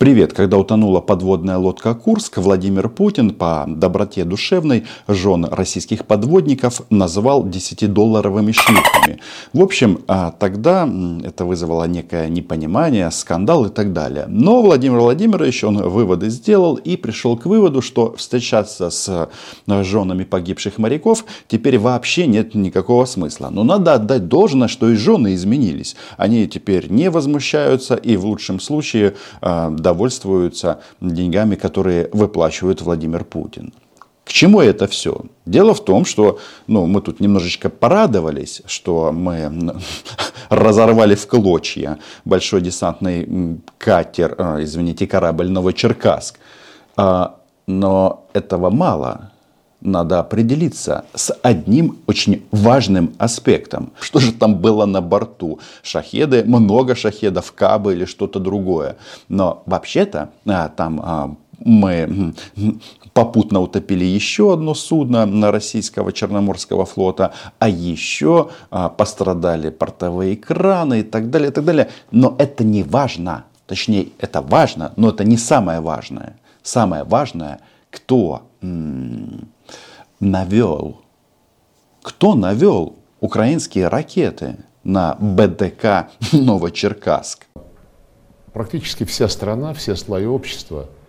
Привет, когда утонула подводная лодка Курск, Владимир Путин по доброте душевной жен российских подводников назвал 10-долларовыми шлюхами. В общем, а, тогда это вызвало некое непонимание, скандал и так далее. Но Владимир Владимирович, он выводы сделал и пришел к выводу, что встречаться с женами погибших моряков теперь вообще нет никакого смысла. Но надо отдать должное, что и жены изменились. Они теперь не возмущаются и в лучшем случае а, довольствуются деньгами, которые выплачивает Владимир Путин. К чему это все? Дело в том, что ну, мы тут немножечко порадовались, что мы разорвали в клочья большой десантный катер, а, извините, корабль Новочеркасск. А, но этого мало надо определиться с одним очень важным аспектом. Что же там было на борту? Шахеды, много шахедов, кабы или что-то другое. Но вообще-то а, там а, мы попутно утопили еще одно судно на российского Черноморского флота, а еще а, пострадали портовые краны и так далее, и так далее. Но это не важно. Точнее, это важно, но это не самое важное. Самое важное, кто навел, кто навел украинские ракеты на БДК Новочеркасск? Практически вся страна, все слои общества –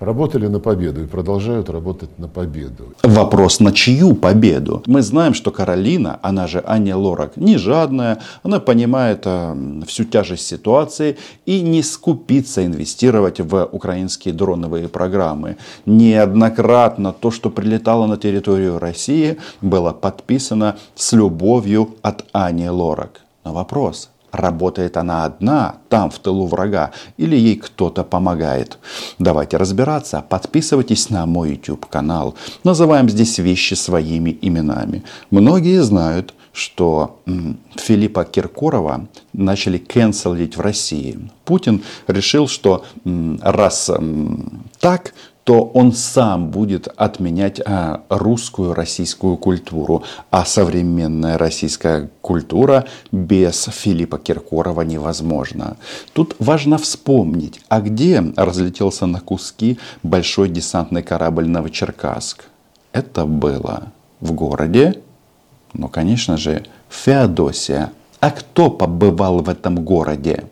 работали на победу и продолжают работать на победу. Вопрос, на чью победу? Мы знаем, что Каролина, она же Аня Лорак, не жадная, она понимает э, всю тяжесть ситуации и не скупится инвестировать в украинские дроновые программы. Неоднократно то, что прилетало на территорию России, было подписано с любовью от Ани Лорак. Но вопрос, Работает она одна, там, в тылу врага, или ей кто-то помогает? Давайте разбираться. Подписывайтесь на мой YouTube канал. Называем здесь вещи своими именами. Многие знают, что Филиппа Киркорова начали канцелить в России. Путин решил, что раз так, то он сам будет отменять а, русскую, российскую культуру. А современная российская культура без Филиппа Киркорова невозможна. Тут важно вспомнить, а где разлетелся на куски большой десантный корабль Новочеркасск? Это было в городе, ну, конечно же, Феодосия. А кто побывал в этом городе?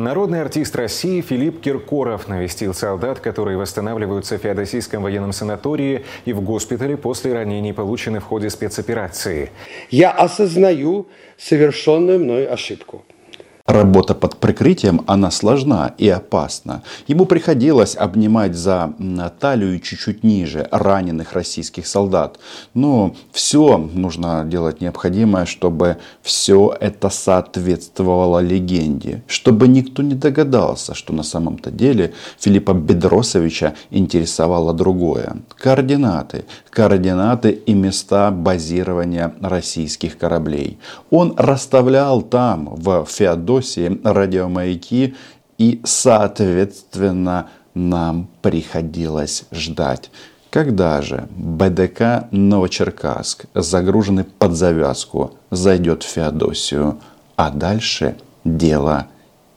Народный артист России Филипп Киркоров навестил солдат, которые восстанавливаются в Феодосийском военном санатории и в госпитале после ранений, полученных в ходе спецоперации. Я осознаю совершенную мной ошибку. Работа под прикрытием, она сложна и опасна. Ему приходилось обнимать за талию чуть-чуть ниже раненых российских солдат. Но все нужно делать необходимое, чтобы все это соответствовало легенде. Чтобы никто не догадался, что на самом-то деле Филиппа Бедросовича интересовало другое. Координаты. Координаты и места базирования российских кораблей. Он расставлял там, в Феодосии, Белоруссии радиомаяки, и, соответственно, нам приходилось ждать. Когда же БДК Новочеркасск, загруженный под завязку, зайдет в Феодосию, а дальше дело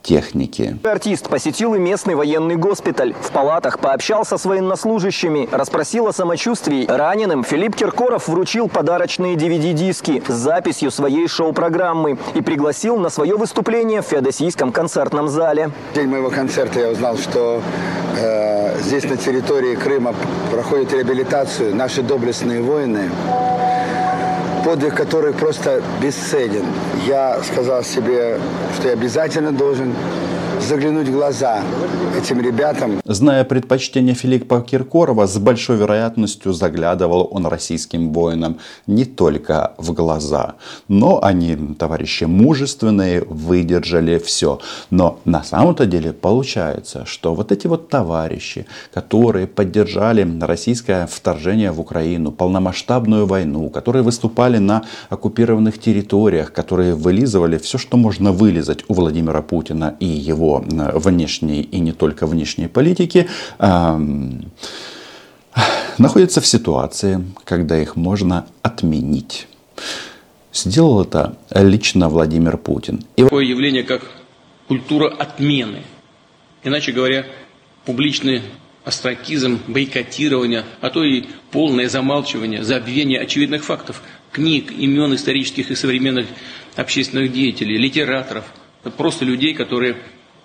техники. Артист посетил и местный военный госпиталь. В палатах пообщался с военнослужащими, расспросил о самочувствии. Раненым Филипп Киркоров вручил подарочные DVD-диски с записью своей шоу-программы и пригласил на свое выступление в Феодосийском концертном зале. В день моего концерта я узнал, что э, здесь на территории Крыма проходит реабилитацию наши доблестные воины подвиг, который просто бесценен. Я сказал себе, что я обязательно должен заглянуть в глаза этим ребятам. Зная предпочтение Филиппа Киркорова, с большой вероятностью заглядывал он российским воинам не только в глаза. Но они, товарищи мужественные, выдержали все. Но на самом-то деле получается, что вот эти вот товарищи, которые поддержали российское вторжение в Украину, полномасштабную войну, которые выступали на оккупированных территориях, которые вылизывали все, что можно вылизать у Владимира Путина и его внешней и не только внешней политики, находятся в ситуации, когда их можно отменить. Сделал это лично Владимир Путин. И... Такое явление, как культура отмены. Иначе говоря, публичный остракизм, бойкотирование, а то и полное замалчивание, забвение очевидных фактов, книг, имен исторических и современных общественных деятелей, литераторов, просто людей, которые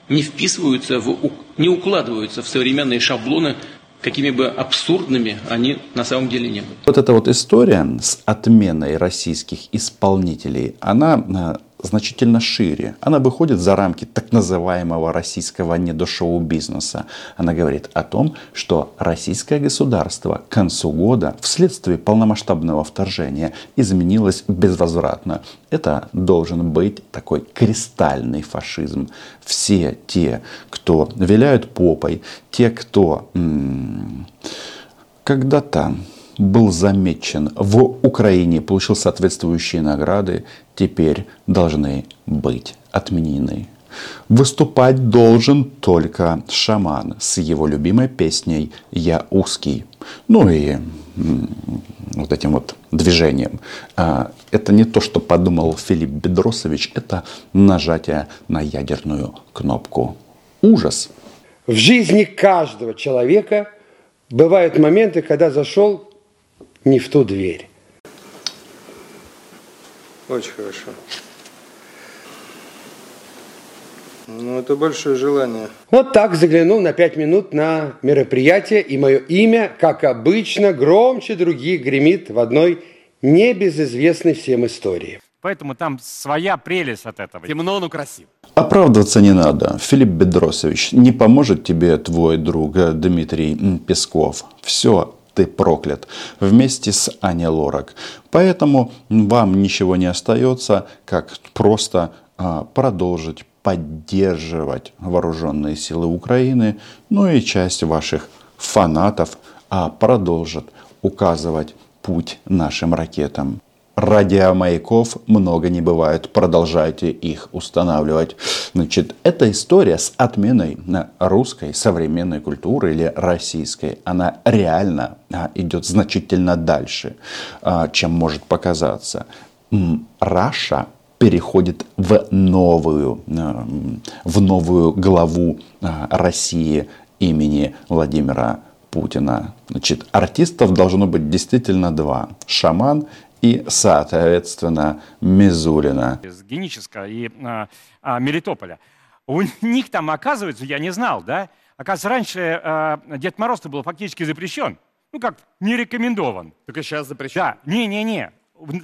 не вписываются, в, не укладываются в современные шаблоны, какими бы абсурдными они на самом деле не были. Вот эта вот история с отменой российских исполнителей, она э, значительно шире. Она выходит за рамки так называемого российского недошоу-бизнеса. Она говорит о том, что российское государство к концу года вследствие полномасштабного вторжения изменилось безвозвратно. Это должен быть такой кристальный фашизм. Все те, кто виляют попой, те, кто когда-то был замечен в Украине, получил соответствующие награды, теперь должны быть отменены. Выступать должен только шаман с его любимой песней «Я узкий». Ну и вот этим вот движением. А, это не то, что подумал Филипп Бедросович, это нажатие на ядерную кнопку. Ужас. В жизни каждого человека бывают моменты, когда зашел не в ту дверь. Очень хорошо. Ну, это большое желание. Вот так заглянул на пять минут на мероприятие, и мое имя, как обычно, громче других гремит в одной небезызвестной всем истории. Поэтому там своя прелесть от этого. Темно, но красиво. Оправдываться не надо. Филипп Бедросович, не поможет тебе твой друг Дмитрий Песков. Все, ты проклят, вместе с Аней Лорак. Поэтому вам ничего не остается, как просто а, продолжить поддерживать вооруженные силы Украины, ну и часть ваших фанатов а, продолжит указывать путь нашим ракетам. Радиомаяков много не бывает, продолжайте их устанавливать. Значит, эта история с отменой русской современной культуры или российской, она реально а, идет значительно дальше, а, чем может показаться. Раша переходит в новую, а, в новую главу России имени Владимира Путина. Значит, артистов должно быть действительно два. Шаман и, соответственно, Мизулина. Из Генического и а, а, Мелитополя. У них там, оказывается, я не знал, да, оказывается, раньше а, Дед Мороз-то был фактически запрещен. Ну, как, не рекомендован. Только сейчас запрещен. Да, не-не-не.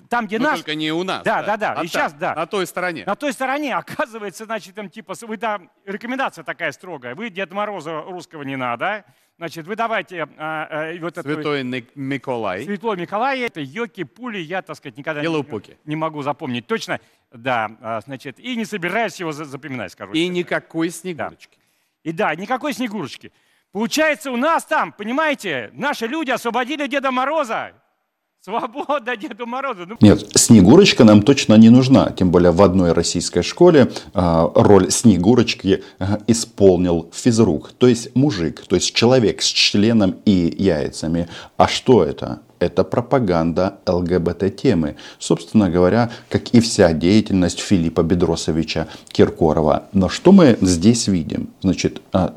Там, где Но нас... только не у нас. Да, да, да. А и сейчас, да. На той стороне. На той стороне, оказывается, значит, там типа, вы там, рекомендация такая строгая. Вы Дед Мороза русского не надо, Значит, вы давайте а, а, вот Святой это... Миколай. Святой Миколай, это йоки, пули, я, так сказать, никогда не, не могу запомнить точно. Да, а, значит, и не собираюсь его запоминать, скажу. И никакой Снегурочки. Да. И да, никакой Снегурочки. Получается, у нас там, понимаете, наши люди освободили Деда Мороза, Свобода Деду Морозу. Ну... Нет, Снегурочка нам точно не нужна. Тем более в одной российской школе э, роль Снегурочки э, исполнил физрук. То есть мужик, то есть человек с членом и яйцами. А что это? это пропаганда ЛГБТ-темы. Собственно говоря, как и вся деятельность Филиппа Бедросовича Киркорова. Но что мы здесь видим? Значит, а,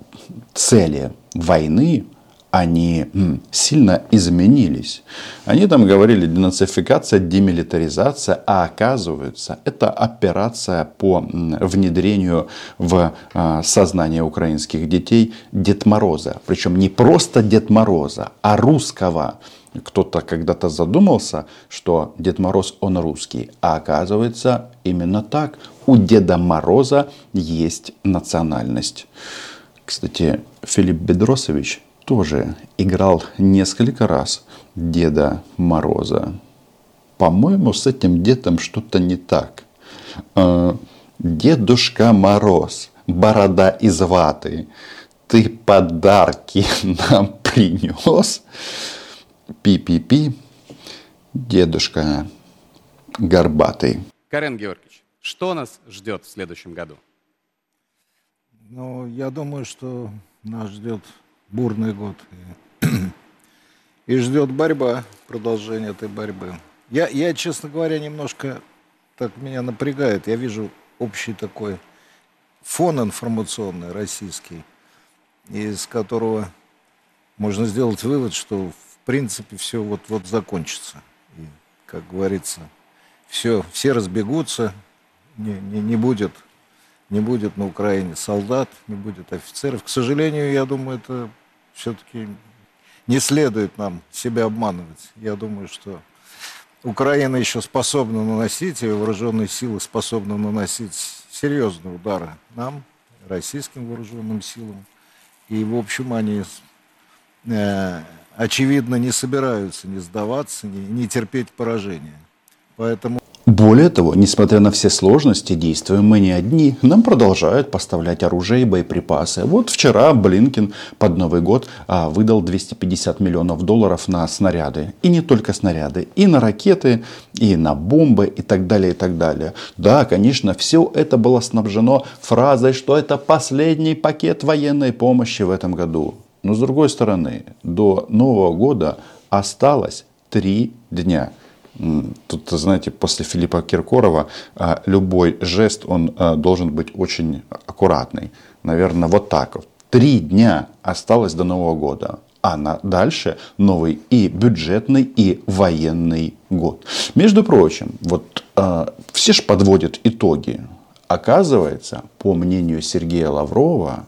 цели войны они сильно изменились. Они там говорили денацификация, демилитаризация, а оказывается, это операция по внедрению в а, сознание украинских детей Дед Мороза. Причем не просто Дед Мороза, а русского. Кто-то когда-то задумался, что Дед Мороз, он русский. А оказывается, именно так. У Деда Мороза есть национальность. Кстати, Филипп Бедросович тоже играл несколько раз Деда Мороза. По-моему, с этим дедом что-то не так. А, Дедушка Мороз, борода из ваты, ты подарки нам принес? Пи-пи-пи, дедушка горбатый. Карен Георгиевич, что нас ждет в следующем году? Ну, я думаю, что нас ждет бурный год. И ждет борьба, продолжение этой борьбы. Я, я, честно говоря, немножко так меня напрягает. Я вижу общий такой фон информационный российский. из которого можно сделать вывод, что в принципе все вот-вот закончится. И, как говорится, все, все разбегутся, не, не, не будет не будет на Украине солдат, не будет офицеров. К сожалению, я думаю, это все-таки не следует нам себя обманывать. Я думаю, что Украина еще способна наносить, и вооруженные силы способны наносить серьезные удары нам, российским вооруженным силам. И, в общем, они, э, очевидно, не собираются не сдаваться, не, не терпеть поражения. Поэтому... Более того, несмотря на все сложности, действуем мы не одни. Нам продолжают поставлять оружие и боеприпасы. Вот вчера Блинкин под Новый год а, выдал 250 миллионов долларов на снаряды. И не только снаряды, и на ракеты, и на бомбы, и так далее, и так далее. Да, конечно, все это было снабжено фразой, что это последний пакет военной помощи в этом году. Но с другой стороны, до Нового года осталось три дня. Тут, знаете, после Филиппа Киркорова а, любой жест, он а, должен быть очень аккуратный. Наверное, вот так. Три дня осталось до Нового года. А на дальше новый и бюджетный, и военный год. Между прочим, вот э, все ж подводят итоги. Оказывается, по мнению Сергея Лаврова,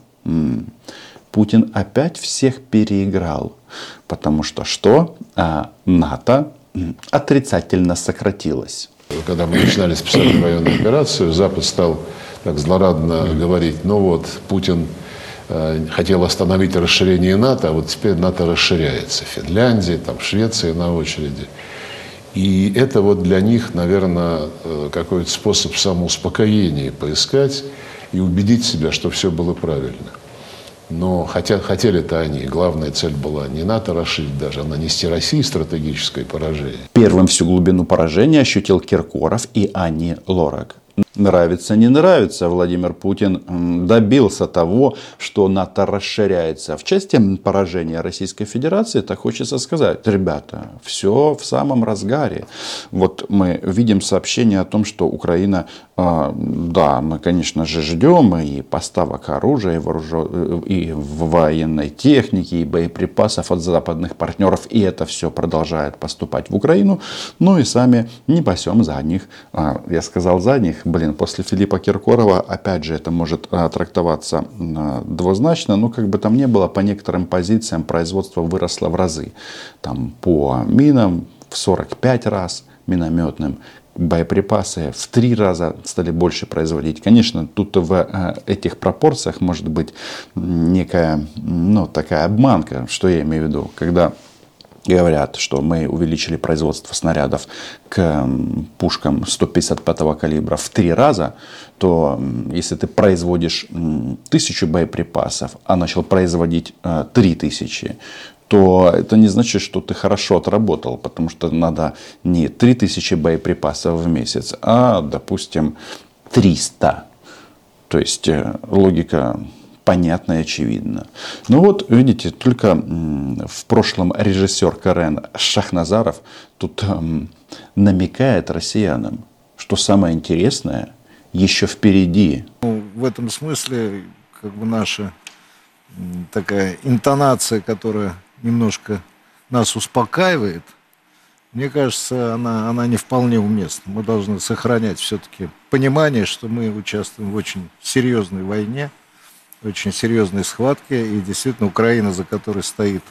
Путин опять всех переиграл. Потому что что? А, НАТО отрицательно сократилось. Когда мы начинали специальную военную операцию, Запад стал так злорадно говорить, ну вот, Путин э, хотел остановить расширение НАТО, а вот теперь НАТО расширяется. Финляндия, там, Швеция на очереди. И это вот для них, наверное, э, какой-то способ самоуспокоения поискать и убедить себя, что все было правильно. Но хотя, хотели-то они, главная цель была не НАТО расширить даже, а нанести России стратегическое поражение. Первым всю глубину поражения ощутил Киркоров и Ани Лорак. Нравится, не нравится, Владимир Путин добился того, что НАТО расширяется. В части поражения Российской Федерации, так хочется сказать, ребята, все в самом разгаре. Вот мы видим сообщение о том, что Украина, да, мы, конечно же, ждем и поставок оружия, и, вооружен... и военной техники, и боеприпасов от западных партнеров, и это все продолжает поступать в Украину, но и сами не пасем задних, а, я сказал задних, блин, после Филиппа Киркорова, опять же, это может а, трактоваться а, двузначно, но как бы там ни было, по некоторым позициям производство выросло в разы. Там по минам в 45 раз минометным, боеприпасы в три раза стали больше производить. Конечно, тут в а, этих пропорциях может быть некая, ну, такая обманка, что я имею в виду, когда говорят, что мы увеличили производство снарядов к пушкам 155 калибра в три раза, то если ты производишь тысячу боеприпасов, а начал производить э, три тысячи, то это не значит, что ты хорошо отработал, потому что надо не 3000 боеприпасов в месяц, а, допустим, 300. То есть э, логика понятно и очевидно. Ну вот, видите, только в прошлом режиссер Карен Шахназаров тут эм, намекает россиянам, что самое интересное еще впереди. Ну, в этом смысле как бы наша такая интонация, которая немножко нас успокаивает, мне кажется, она, она не вполне уместна. Мы должны сохранять все-таки понимание, что мы участвуем в очень серьезной войне – очень серьезной схватки, и действительно Украина, за которой стоит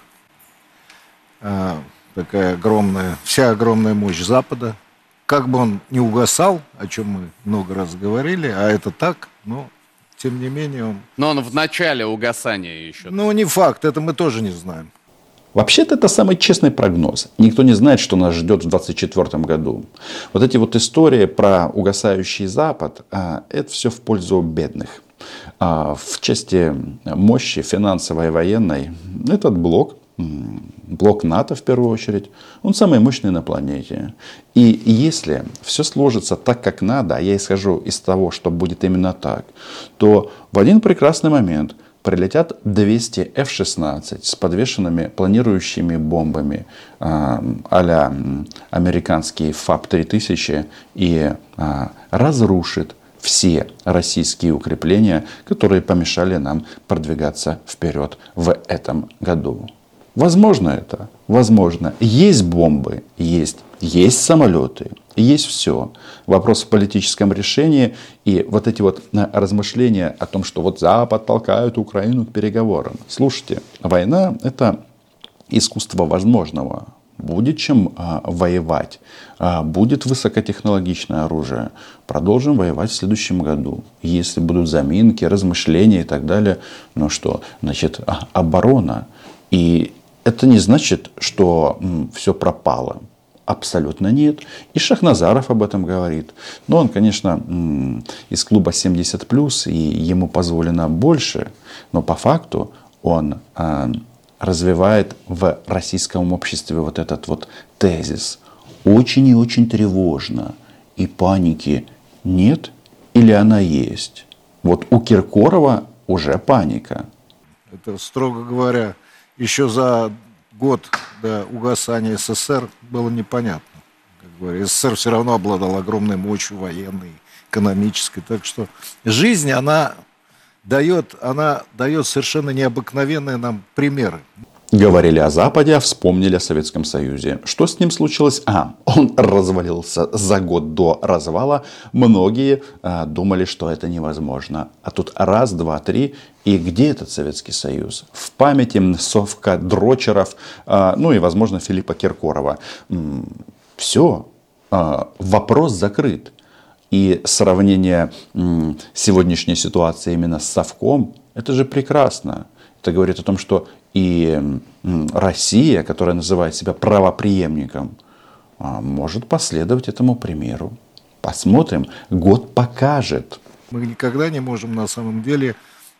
а, такая огромная, вся огромная мощь Запада, как бы он не угасал, о чем мы много раз говорили, а это так, но тем не менее он... Но он в начале угасания еще. Ну, не факт, это мы тоже не знаем. Вообще-то это самый честный прогноз. Никто не знает, что нас ждет в 2024 году. Вот эти вот истории про угасающий Запад, а, это все в пользу бедных. А в части мощи финансовой и военной этот блок, блок НАТО в первую очередь, он самый мощный на планете. И если все сложится так, как надо, а я исхожу из того, что будет именно так, то в один прекрасный момент прилетят 200 F-16 с подвешенными планирующими бомбами а американский ФАП-3000 и а, разрушит все российские укрепления, которые помешали нам продвигаться вперед в этом году. Возможно это? Возможно. Есть бомбы? Есть. Есть самолеты? Есть все. Вопрос в политическом решении и вот эти вот э, размышления о том, что вот Запад толкает Украину к переговорам. Слушайте, война – это искусство возможного. Будет чем а, воевать, а, будет высокотехнологичное оружие. Продолжим воевать в следующем году. Если будут заминки, размышления и так далее, ну что, значит, а, оборона. И это не значит, что все пропало. Абсолютно нет. И Шахназаров об этом говорит. Но он, конечно, из клуба 70+, и ему позволено больше. Но по факту он развивает в российском обществе вот этот вот тезис. Очень и очень тревожно. И паники нет или она есть? Вот у Киркорова уже паника. Это, строго говоря, еще за год до угасания СССР было непонятно. Как говоря, СССР все равно обладал огромной мощью военной, экономической. Так что жизнь, она дает, она дает совершенно необыкновенные нам примеры. Говорили о Западе, а вспомнили о Советском Союзе. Что с ним случилось? А, он развалился за год до развала. Многие а, думали, что это невозможно. А тут раз, два, три. И где этот Советский Союз? В памяти Совка Дрочеров, а, ну и, возможно, Филиппа Киркорова. Все, а, вопрос закрыт. И сравнение сегодняшней ситуации именно с Совком, это же прекрасно. Это говорит о том, что и Россия, которая называет себя правоприемником, а, может последовать этому примеру. Посмотрим, год покажет. Мы никогда не можем на самом деле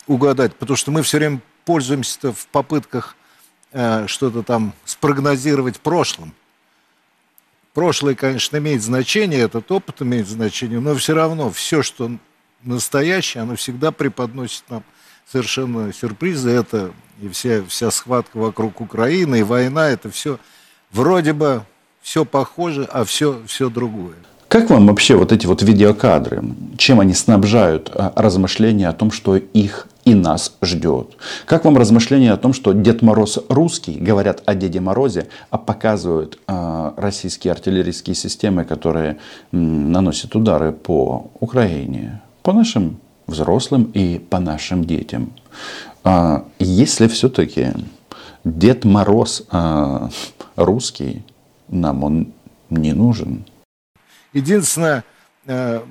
угадать, потому что мы все время пользуемся в попытках э, что-то там спрогнозировать в прошлом. Прошлое, конечно, имеет значение, этот опыт имеет значение, но все равно все, что настоящее, оно всегда преподносит нам совершенно сюрпризы. Это и вся, вся схватка вокруг Украины, и война, это все вроде бы все похоже, а все, все другое. Как вам вообще вот эти вот видеокадры? Чем они снабжают а, размышления о том, что их и нас ждет? Как вам размышления о том, что Дед Мороз русский, говорят о Деде Морозе, а показывают э, российские артиллерийские системы, которые м, наносят удары по Украине, по нашим взрослым и по нашим детям? А, если все-таки Дед Мороз а, русский, нам он не нужен. Единственное, э,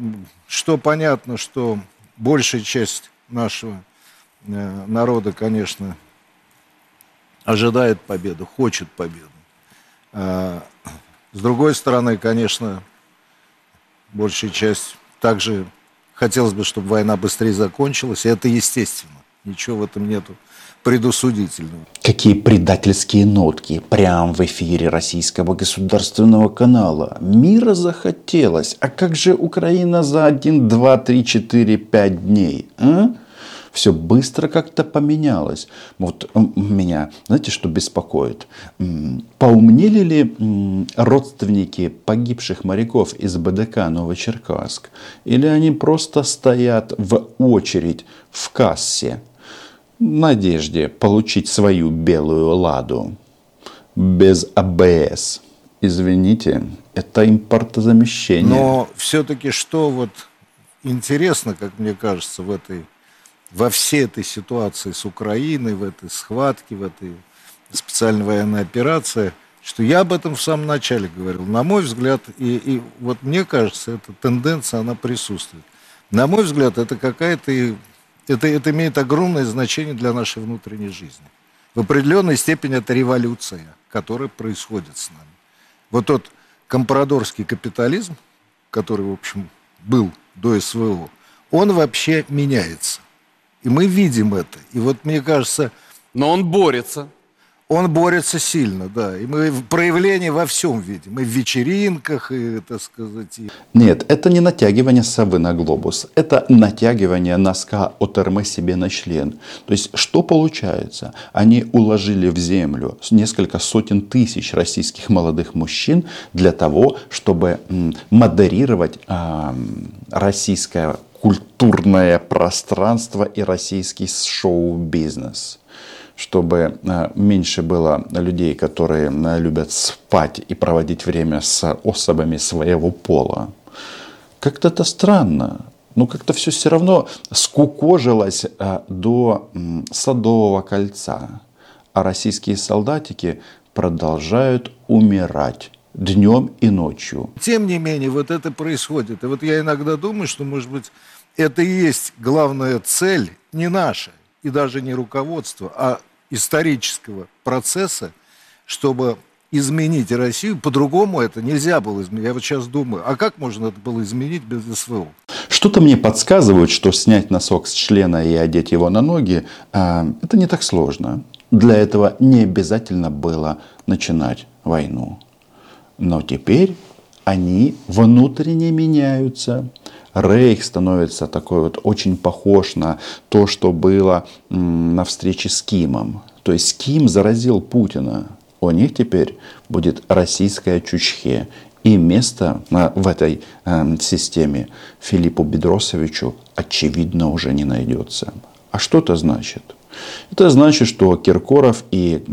что понятно, что большая часть нашего э, народа, конечно, ожидает победы, хочет победы. А, с другой стороны, конечно, большая часть также хотелось бы, чтобы война быстрее закончилась, и это естественно. Ничего в этом нету предусудительного. Какие предательские нотки прямо в эфире российского государственного канала. Мира захотелось. А как же Украина за 1, 2, 3, 4, 5 дней? А? Все быстро как-то поменялось. Вот меня, знаете, что беспокоит? Поумнели ли родственники погибших моряков из БДК Новочеркасск? Или они просто стоят в очередь в кассе надежде получить свою белую ладу без АБС. Извините, это импортозамещение. Но все-таки что вот интересно, как мне кажется, в этой, во всей этой ситуации с Украиной, в этой схватке, в этой специальной военной операции, что я об этом в самом начале говорил. На мой взгляд, и, и вот мне кажется, эта тенденция, она присутствует. На мой взгляд, это какая-то это, это имеет огромное значение для нашей внутренней жизни. В определенной степени это революция, которая происходит с нами. Вот тот компрадорский капитализм, который, в общем, был до СВО, он вообще меняется. И мы видим это. И вот мне кажется... Но он борется. Он борется сильно, да. И мы в проявлении во всем видим. И в вечеринках, и, так сказать... И... Нет, это не натягивание совы на глобус. Это натягивание носка от эрме себе на член. То есть, что получается? Они уложили в землю несколько сотен тысяч российских молодых мужчин для того, чтобы модерировать э, российское культурное пространство и российский шоу-бизнес чтобы э, меньше было людей, которые э, любят спать и проводить время с особами своего пола. Как-то это странно. Ну, как-то все все равно скукожилось э, до Садового кольца. А российские солдатики продолжают умирать днем и ночью. Тем не менее, вот это происходит. И вот я иногда думаю, что, может быть, это и есть главная цель не наша, и даже не руководства, а исторического процесса, чтобы изменить Россию. По-другому это нельзя было изменить. Я вот сейчас думаю, а как можно это было изменить без СВО? Что-то мне подсказывает, что снять носок с члена и одеть его на ноги, э, это не так сложно. Для этого не обязательно было начинать войну. Но теперь они внутренне меняются. Рейх становится такой вот очень похож на то, что было на встрече с Кимом. То есть Ким заразил Путина. У них теперь будет российская Чучхе. И место в этой э, системе Филиппу Бедросовичу очевидно уже не найдется. А что это значит? Это значит, что Киркоров и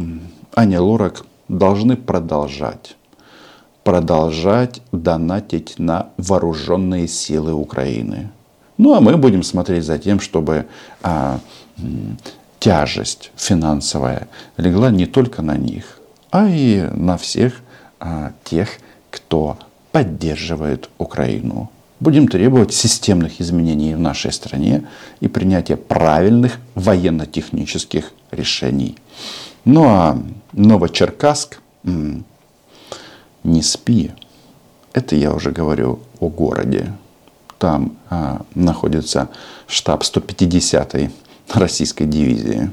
Аня Лорак должны продолжать продолжать донатить на вооруженные силы Украины. Ну а мы будем смотреть за тем, чтобы а, тяжесть финансовая легла не только на них, а и на всех а, тех, кто поддерживает Украину. Будем требовать системных изменений в нашей стране и принятия правильных военно-технических решений. Ну а Новочеркасск не спи. Это я уже говорю о городе. Там а, находится штаб 150-й российской дивизии.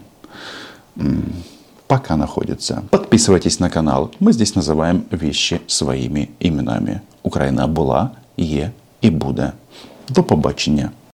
Пока находится. Подписывайтесь на канал. Мы здесь называем вещи своими именами. Украина была, є і буде. До побачення.